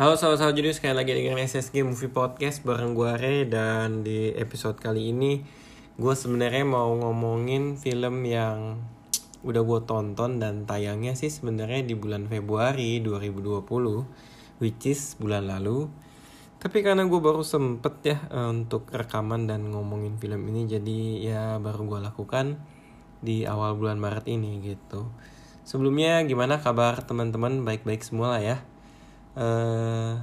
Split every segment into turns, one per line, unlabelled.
Halo sahabat-sahabat jadi sekali lagi dengan SSG Movie Podcast bareng gue Re dan di episode kali ini gue sebenarnya mau ngomongin film yang udah gue tonton dan tayangnya sih sebenarnya di bulan Februari 2020 which is bulan lalu. Tapi karena gue baru sempet ya eh, untuk rekaman dan ngomongin film ini jadi ya baru gue lakukan di awal bulan Maret ini gitu. Sebelumnya gimana kabar teman-teman? Baik-baik semua lah ya eh,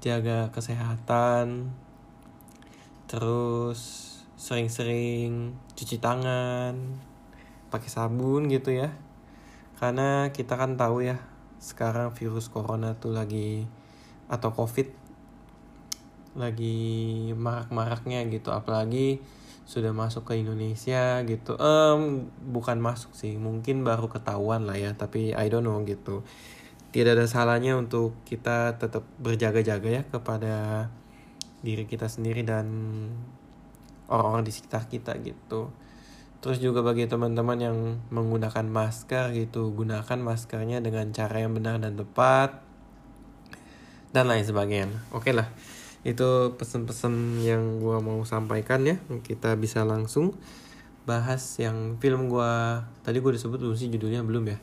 jaga kesehatan terus sering-sering cuci tangan pakai sabun gitu ya. Karena kita kan tahu ya sekarang virus corona tuh lagi atau covid lagi marak-maraknya gitu. Apalagi sudah masuk ke Indonesia gitu. Em bukan masuk sih mungkin baru ketahuan lah ya tapi I don't know gitu tidak ada salahnya untuk kita tetap berjaga-jaga ya kepada diri kita sendiri dan orang-orang di sekitar kita gitu. Terus juga bagi teman-teman yang menggunakan masker gitu, gunakan maskernya dengan cara yang benar dan tepat dan lain sebagainya. Oke lah, itu pesan-pesan yang gua mau sampaikan ya. Kita bisa langsung bahas yang film gua tadi gua disebut belum sih judulnya belum ya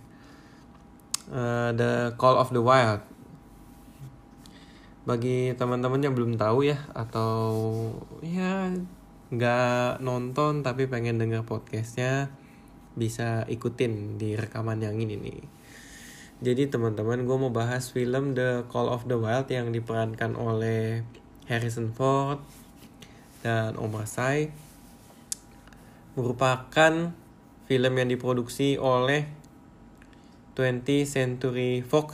uh, The Call of the Wild. Bagi teman-teman yang belum tahu ya atau ya nggak nonton tapi pengen denger podcastnya bisa ikutin di rekaman yang ini nih. Jadi teman-teman gue mau bahas film The Call of the Wild yang diperankan oleh Harrison Ford dan Omar Sy merupakan film yang diproduksi oleh 20th Century Fox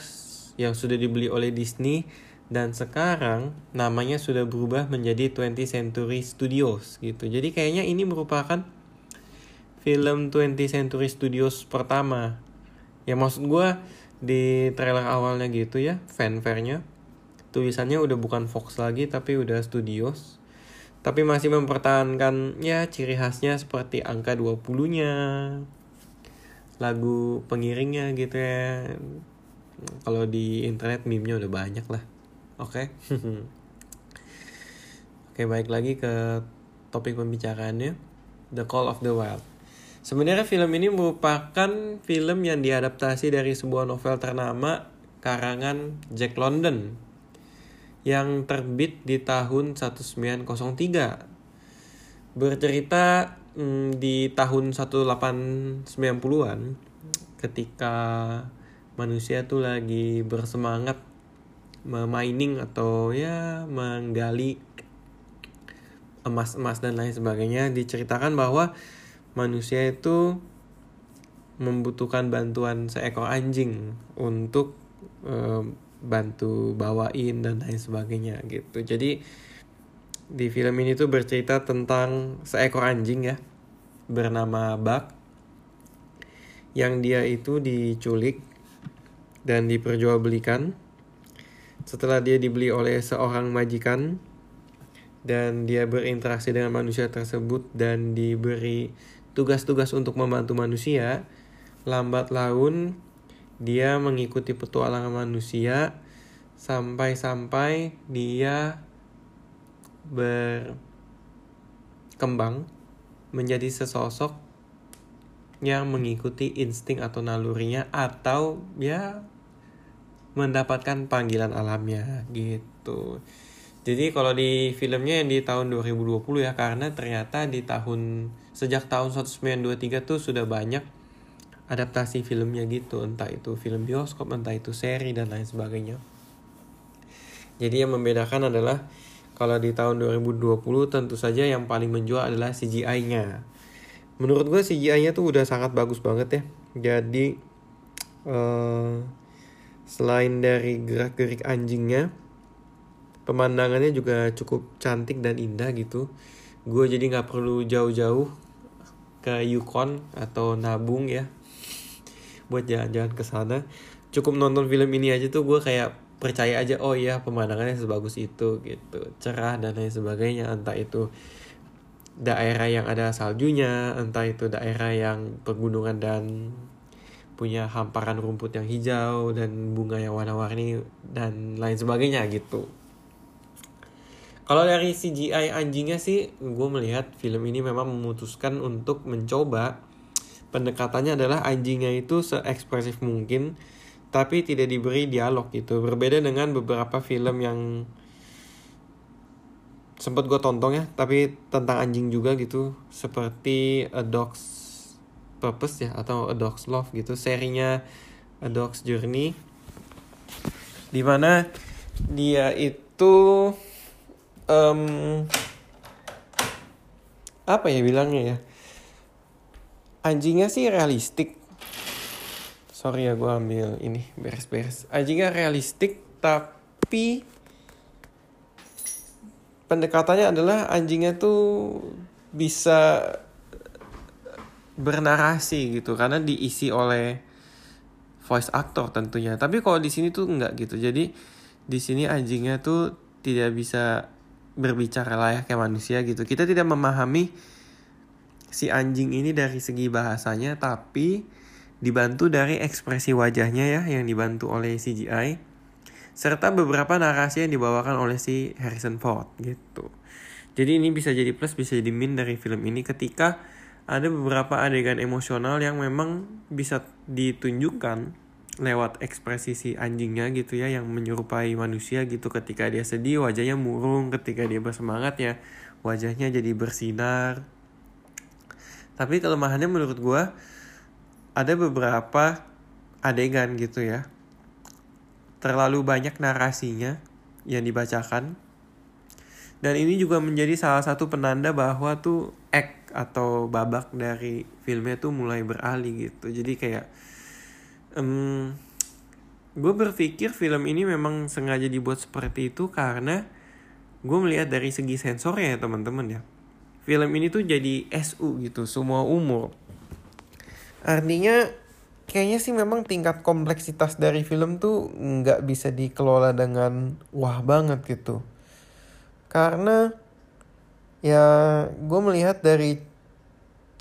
yang sudah dibeli oleh Disney dan sekarang namanya sudah berubah menjadi 20th Century Studios gitu. Jadi kayaknya ini merupakan film 20th Century Studios pertama. Ya maksud gue di trailer awalnya gitu ya, fanfare-nya. Tulisannya udah bukan Fox lagi tapi udah Studios. Tapi masih mempertahankan ya ciri khasnya seperti angka 20-nya, lagu pengiringnya gitu ya. Kalau di internet meme-nya udah banyak lah. Oke? Okay? oke okay, baik lagi ke topik pembicaraannya. The Call of the Wild. Sebenarnya film ini merupakan film yang diadaptasi dari sebuah novel ternama karangan Jack London yang terbit di tahun 1903 bercerita hmm, di tahun 1890-an ketika manusia tuh lagi bersemangat mining atau ya menggali emas-emas dan lain sebagainya diceritakan bahwa manusia itu membutuhkan bantuan seekor anjing untuk e, bantu bawain dan lain sebagainya gitu. Jadi di film ini tuh bercerita tentang seekor anjing ya bernama Buck yang dia itu diculik dan diperjualbelikan setelah dia dibeli oleh seorang majikan dan dia berinteraksi dengan manusia tersebut dan diberi tugas-tugas untuk membantu manusia. Lambat laun dia mengikuti petualangan manusia sampai-sampai dia berkembang menjadi sesosok yang mengikuti insting atau nalurinya atau ya mendapatkan panggilan alamnya gitu. Jadi kalau di filmnya yang di tahun 2020 ya karena ternyata di tahun sejak tahun 1923 tuh sudah banyak adaptasi filmnya gitu entah itu film bioskop entah itu seri dan lain sebagainya. Jadi yang membedakan adalah kalau di tahun 2020 tentu saja yang paling menjual adalah CGI-nya. Menurut gue CGI-nya tuh udah sangat bagus banget ya. Jadi uh, selain dari gerak-gerik anjingnya, pemandangannya juga cukup cantik dan indah gitu. Gue jadi nggak perlu jauh-jauh ke Yukon atau Nabung ya buat jalan-jalan ke sana. Cukup nonton film ini aja tuh gue kayak percaya aja oh iya pemandangannya sebagus itu gitu cerah dan lain sebagainya entah itu daerah yang ada saljunya entah itu daerah yang pegunungan dan punya hamparan rumput yang hijau dan bunga yang warna-warni dan lain sebagainya gitu. Kalau dari CGI anjingnya sih, gue melihat film ini memang memutuskan untuk mencoba pendekatannya adalah anjingnya itu seekspresif mungkin, tapi tidak diberi dialog gitu. Berbeda dengan beberapa film yang sempat gue tonton ya, tapi tentang anjing juga gitu, seperti A Dog's Purpose ya atau A Dog's Love gitu, serinya A Dog's Journey, di mana dia itu um, apa ya bilangnya ya? Anjingnya sih realistik sorry ya gue ambil ini beres-beres. Anjingnya realistik tapi pendekatannya adalah anjingnya tuh bisa bernarasi gitu karena diisi oleh voice actor tentunya. Tapi kalau di sini tuh nggak gitu. Jadi di sini anjingnya tuh tidak bisa berbicara layaknya manusia gitu. Kita tidak memahami si anjing ini dari segi bahasanya tapi dibantu dari ekspresi wajahnya ya yang dibantu oleh CGI serta beberapa narasi yang dibawakan oleh si Harrison Ford gitu. Jadi ini bisa jadi plus bisa jadi min dari film ini ketika ada beberapa adegan emosional yang memang bisa ditunjukkan lewat ekspresi si anjingnya gitu ya yang menyerupai manusia gitu. Ketika dia sedih wajahnya murung. Ketika dia bersemangat ya wajahnya jadi bersinar. Tapi kelemahannya menurut gue ada beberapa adegan gitu ya. Terlalu banyak narasinya yang dibacakan. Dan ini juga menjadi salah satu penanda bahwa tuh act atau babak dari filmnya tuh mulai beralih gitu. Jadi kayak um, gue berpikir film ini memang sengaja dibuat seperti itu karena gue melihat dari segi sensornya ya teman-teman ya. Film ini tuh jadi SU gitu semua umur artinya kayaknya sih memang tingkat kompleksitas dari film tuh nggak bisa dikelola dengan wah banget gitu. Karena ya gue melihat dari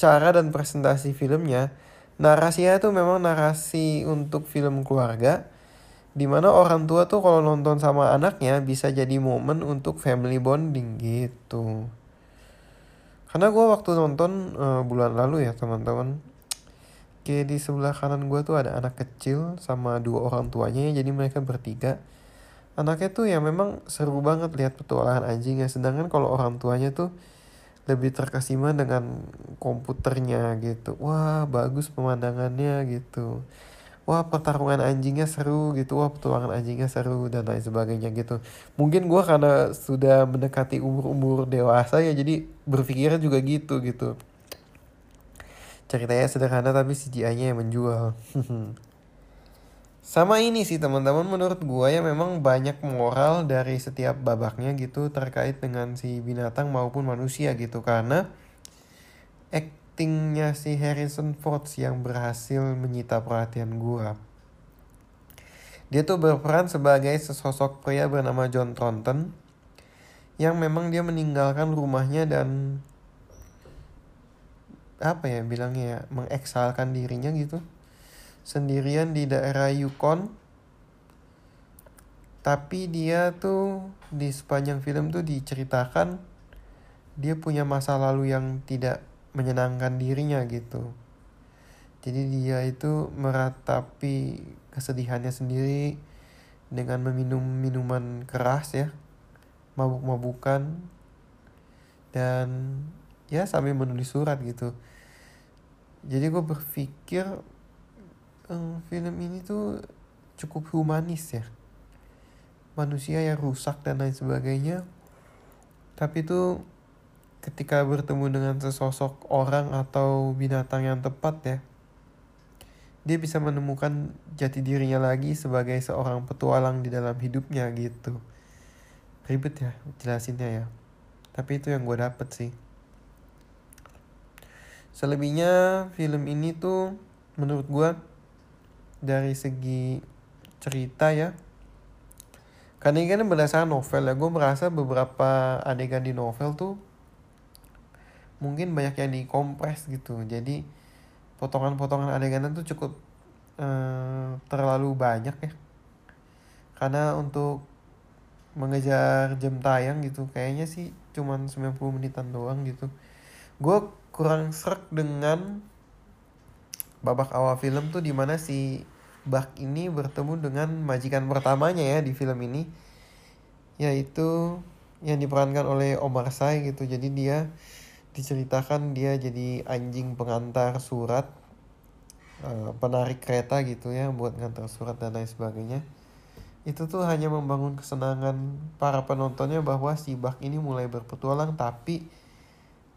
cara dan presentasi filmnya narasinya tuh memang narasi untuk film keluarga di mana orang tua tuh kalau nonton sama anaknya bisa jadi momen untuk family bonding gitu. Karena gue waktu nonton uh, bulan lalu ya teman-teman kayak di sebelah kanan gue tuh ada anak kecil sama dua orang tuanya jadi mereka bertiga. Anaknya tuh ya memang seru banget lihat petualangan anjingnya sedangkan kalau orang tuanya tuh lebih terkesima dengan komputernya gitu. Wah bagus pemandangannya gitu. Wah pertarungan anjingnya seru gitu wah petualangan anjingnya seru dan lain sebagainya gitu. Mungkin gue karena sudah mendekati umur umur dewasa ya jadi berpikirnya juga gitu gitu ceritanya sederhana tapi CGI-nya yang menjual Sama ini sih teman-teman menurut gue ya memang banyak moral dari setiap babaknya gitu terkait dengan si binatang maupun manusia gitu karena actingnya si Harrison Ford yang berhasil menyita perhatian gue. Dia tuh berperan sebagai sesosok pria bernama John Thornton yang memang dia meninggalkan rumahnya dan apa ya bilangnya ya mengeksalkan dirinya gitu. Sendirian di daerah Yukon. Tapi dia tuh di sepanjang film tuh diceritakan dia punya masa lalu yang tidak menyenangkan dirinya gitu. Jadi dia itu meratapi kesedihannya sendiri dengan meminum minuman keras ya mabuk-mabukan dan ya sambil menulis surat gitu jadi gue berpikir um, film ini tuh cukup humanis ya. Manusia yang rusak dan lain sebagainya. Tapi tuh ketika bertemu dengan sesosok orang atau binatang yang tepat ya dia bisa menemukan jati dirinya lagi sebagai seorang petualang di dalam hidupnya gitu. Ribet ya jelasinnya ya. Tapi itu yang gue dapet sih selebihnya film ini tuh menurut gue dari segi cerita ya karena ini kan berdasarkan novel ya gue merasa beberapa adegan di novel tuh mungkin banyak yang dikompres gitu. Jadi potongan-potongan adegan tuh cukup uh, terlalu banyak ya. Karena untuk mengejar jam tayang gitu kayaknya sih cuman 90 menitan doang gitu. Gue kurang serak dengan babak awal film tuh di mana si Bak ini bertemu dengan majikan pertamanya ya di film ini yaitu yang diperankan oleh Omar Sy gitu. Jadi dia diceritakan dia jadi anjing pengantar surat uh, penarik kereta gitu ya buat ngantar surat dan lain sebagainya. Itu tuh hanya membangun kesenangan para penontonnya bahwa si Bak ini mulai berpetualang tapi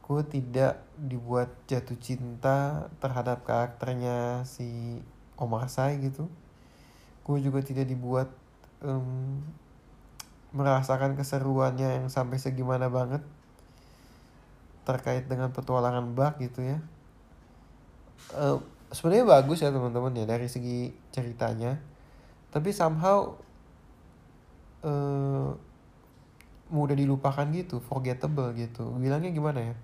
gue tidak dibuat jatuh cinta terhadap karakternya si Omar Sy gitu gue juga tidak dibuat um, merasakan keseruannya yang sampai segimana banget terkait dengan petualangan Bak gitu ya uh, sebenarnya bagus ya teman-teman ya dari segi ceritanya tapi somehow uh, mudah dilupakan gitu, forgettable gitu. Bilangnya gimana ya?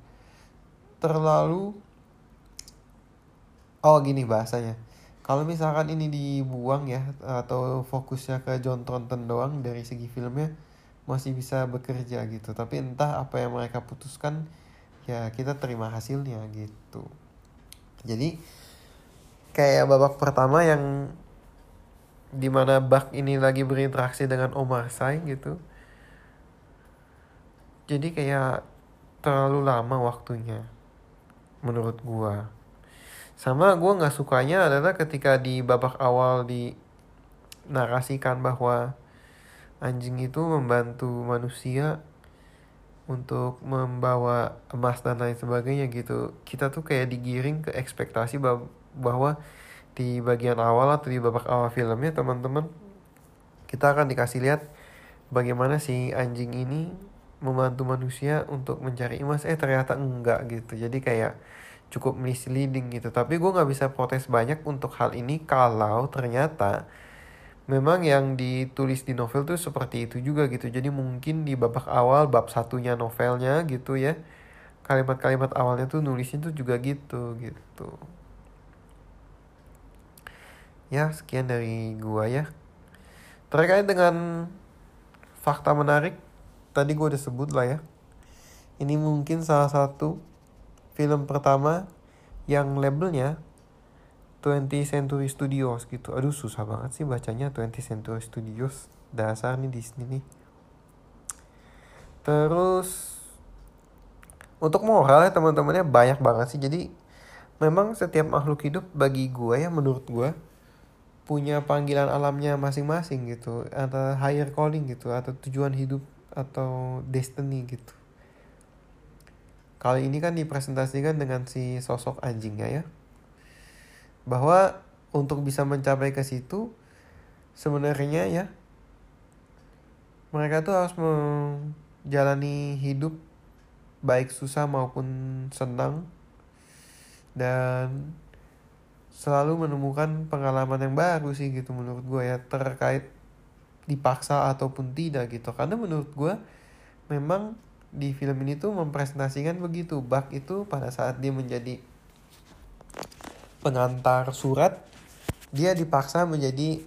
Terlalu Oh gini bahasanya. Kalau misalkan ini dibuang ya atau fokusnya ke John Thornton doang dari segi filmnya masih bisa bekerja gitu. Tapi entah apa yang mereka putuskan ya kita terima hasilnya gitu. Jadi kayak babak pertama yang di mana Bak ini lagi berinteraksi dengan Omar Sy gitu jadi kayak terlalu lama waktunya menurut gua. Sama gua nggak sukanya adalah ketika di babak awal di narasikan bahwa anjing itu membantu manusia untuk membawa emas dan lain sebagainya gitu. Kita tuh kayak digiring ke ekspektasi bahwa di bagian awal atau di babak awal filmnya teman-teman kita akan dikasih lihat bagaimana si anjing ini membantu manusia untuk mencari emas. Eh ternyata enggak gitu. Jadi kayak cukup misleading gitu. Tapi gue nggak bisa protes banyak untuk hal ini kalau ternyata memang yang ditulis di novel tuh seperti itu juga gitu. Jadi mungkin di babak awal bab satunya novelnya gitu ya kalimat-kalimat awalnya tuh nulisnya tuh juga gitu gitu. Ya sekian dari gua ya. Terkait dengan fakta menarik tadi gua udah sebut lah ya. Ini mungkin salah satu film pertama yang labelnya 20 Century Studios gitu. Aduh susah banget sih bacanya 20 Century Studios. Dasar nih Disney nih. Terus untuk moral ya teman-temannya banyak banget sih. Jadi memang setiap makhluk hidup bagi gua ya menurut gua punya panggilan alamnya masing-masing gitu atau higher calling gitu atau tujuan hidup atau destiny gitu. Kali ini kan dipresentasikan dengan si sosok anjingnya ya. Bahwa untuk bisa mencapai ke situ sebenarnya ya mereka tuh harus menjalani hidup baik susah maupun senang dan selalu menemukan pengalaman yang baru sih gitu menurut gue ya terkait dipaksa ataupun tidak gitu. Karena menurut gue memang di film ini tuh mempresentasikan begitu. Bak itu pada saat dia menjadi pengantar surat dia dipaksa menjadi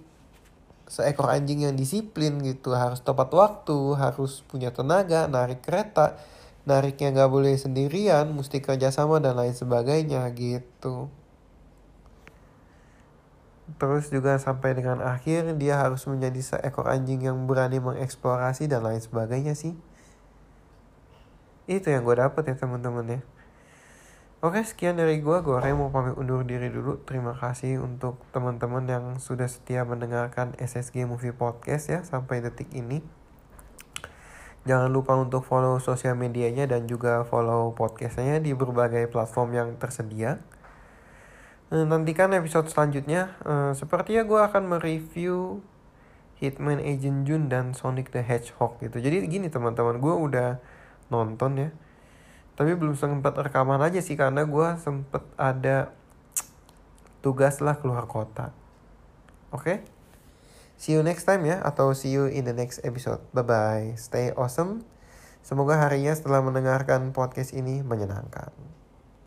seekor anjing yang disiplin gitu. Harus tepat waktu harus punya tenaga narik kereta nariknya nggak boleh sendirian mesti kerjasama dan lain sebagainya gitu Terus juga sampai dengan akhir dia harus menjadi seekor anjing yang berani mengeksplorasi dan lain sebagainya sih. Itu yang gue dapet ya teman-teman ya. Oke sekian dari gue, gue Ray mau pamit undur diri dulu. Terima kasih untuk teman-teman yang sudah setia mendengarkan SSG Movie Podcast ya sampai detik ini. Jangan lupa untuk follow sosial medianya dan juga follow podcastnya di berbagai platform yang tersedia. Eh, nantikan episode selanjutnya. Uh, sepertinya gue akan mereview Hitman Agent Jun dan Sonic the Hedgehog gitu. Jadi gini teman-teman, gue udah nonton ya. Tapi belum sempat rekaman aja sih karena gue sempet ada tugas lah keluar kota. Oke? Okay? See you next time ya atau see you in the next episode. Bye bye. Stay awesome. Semoga harinya setelah mendengarkan podcast ini menyenangkan.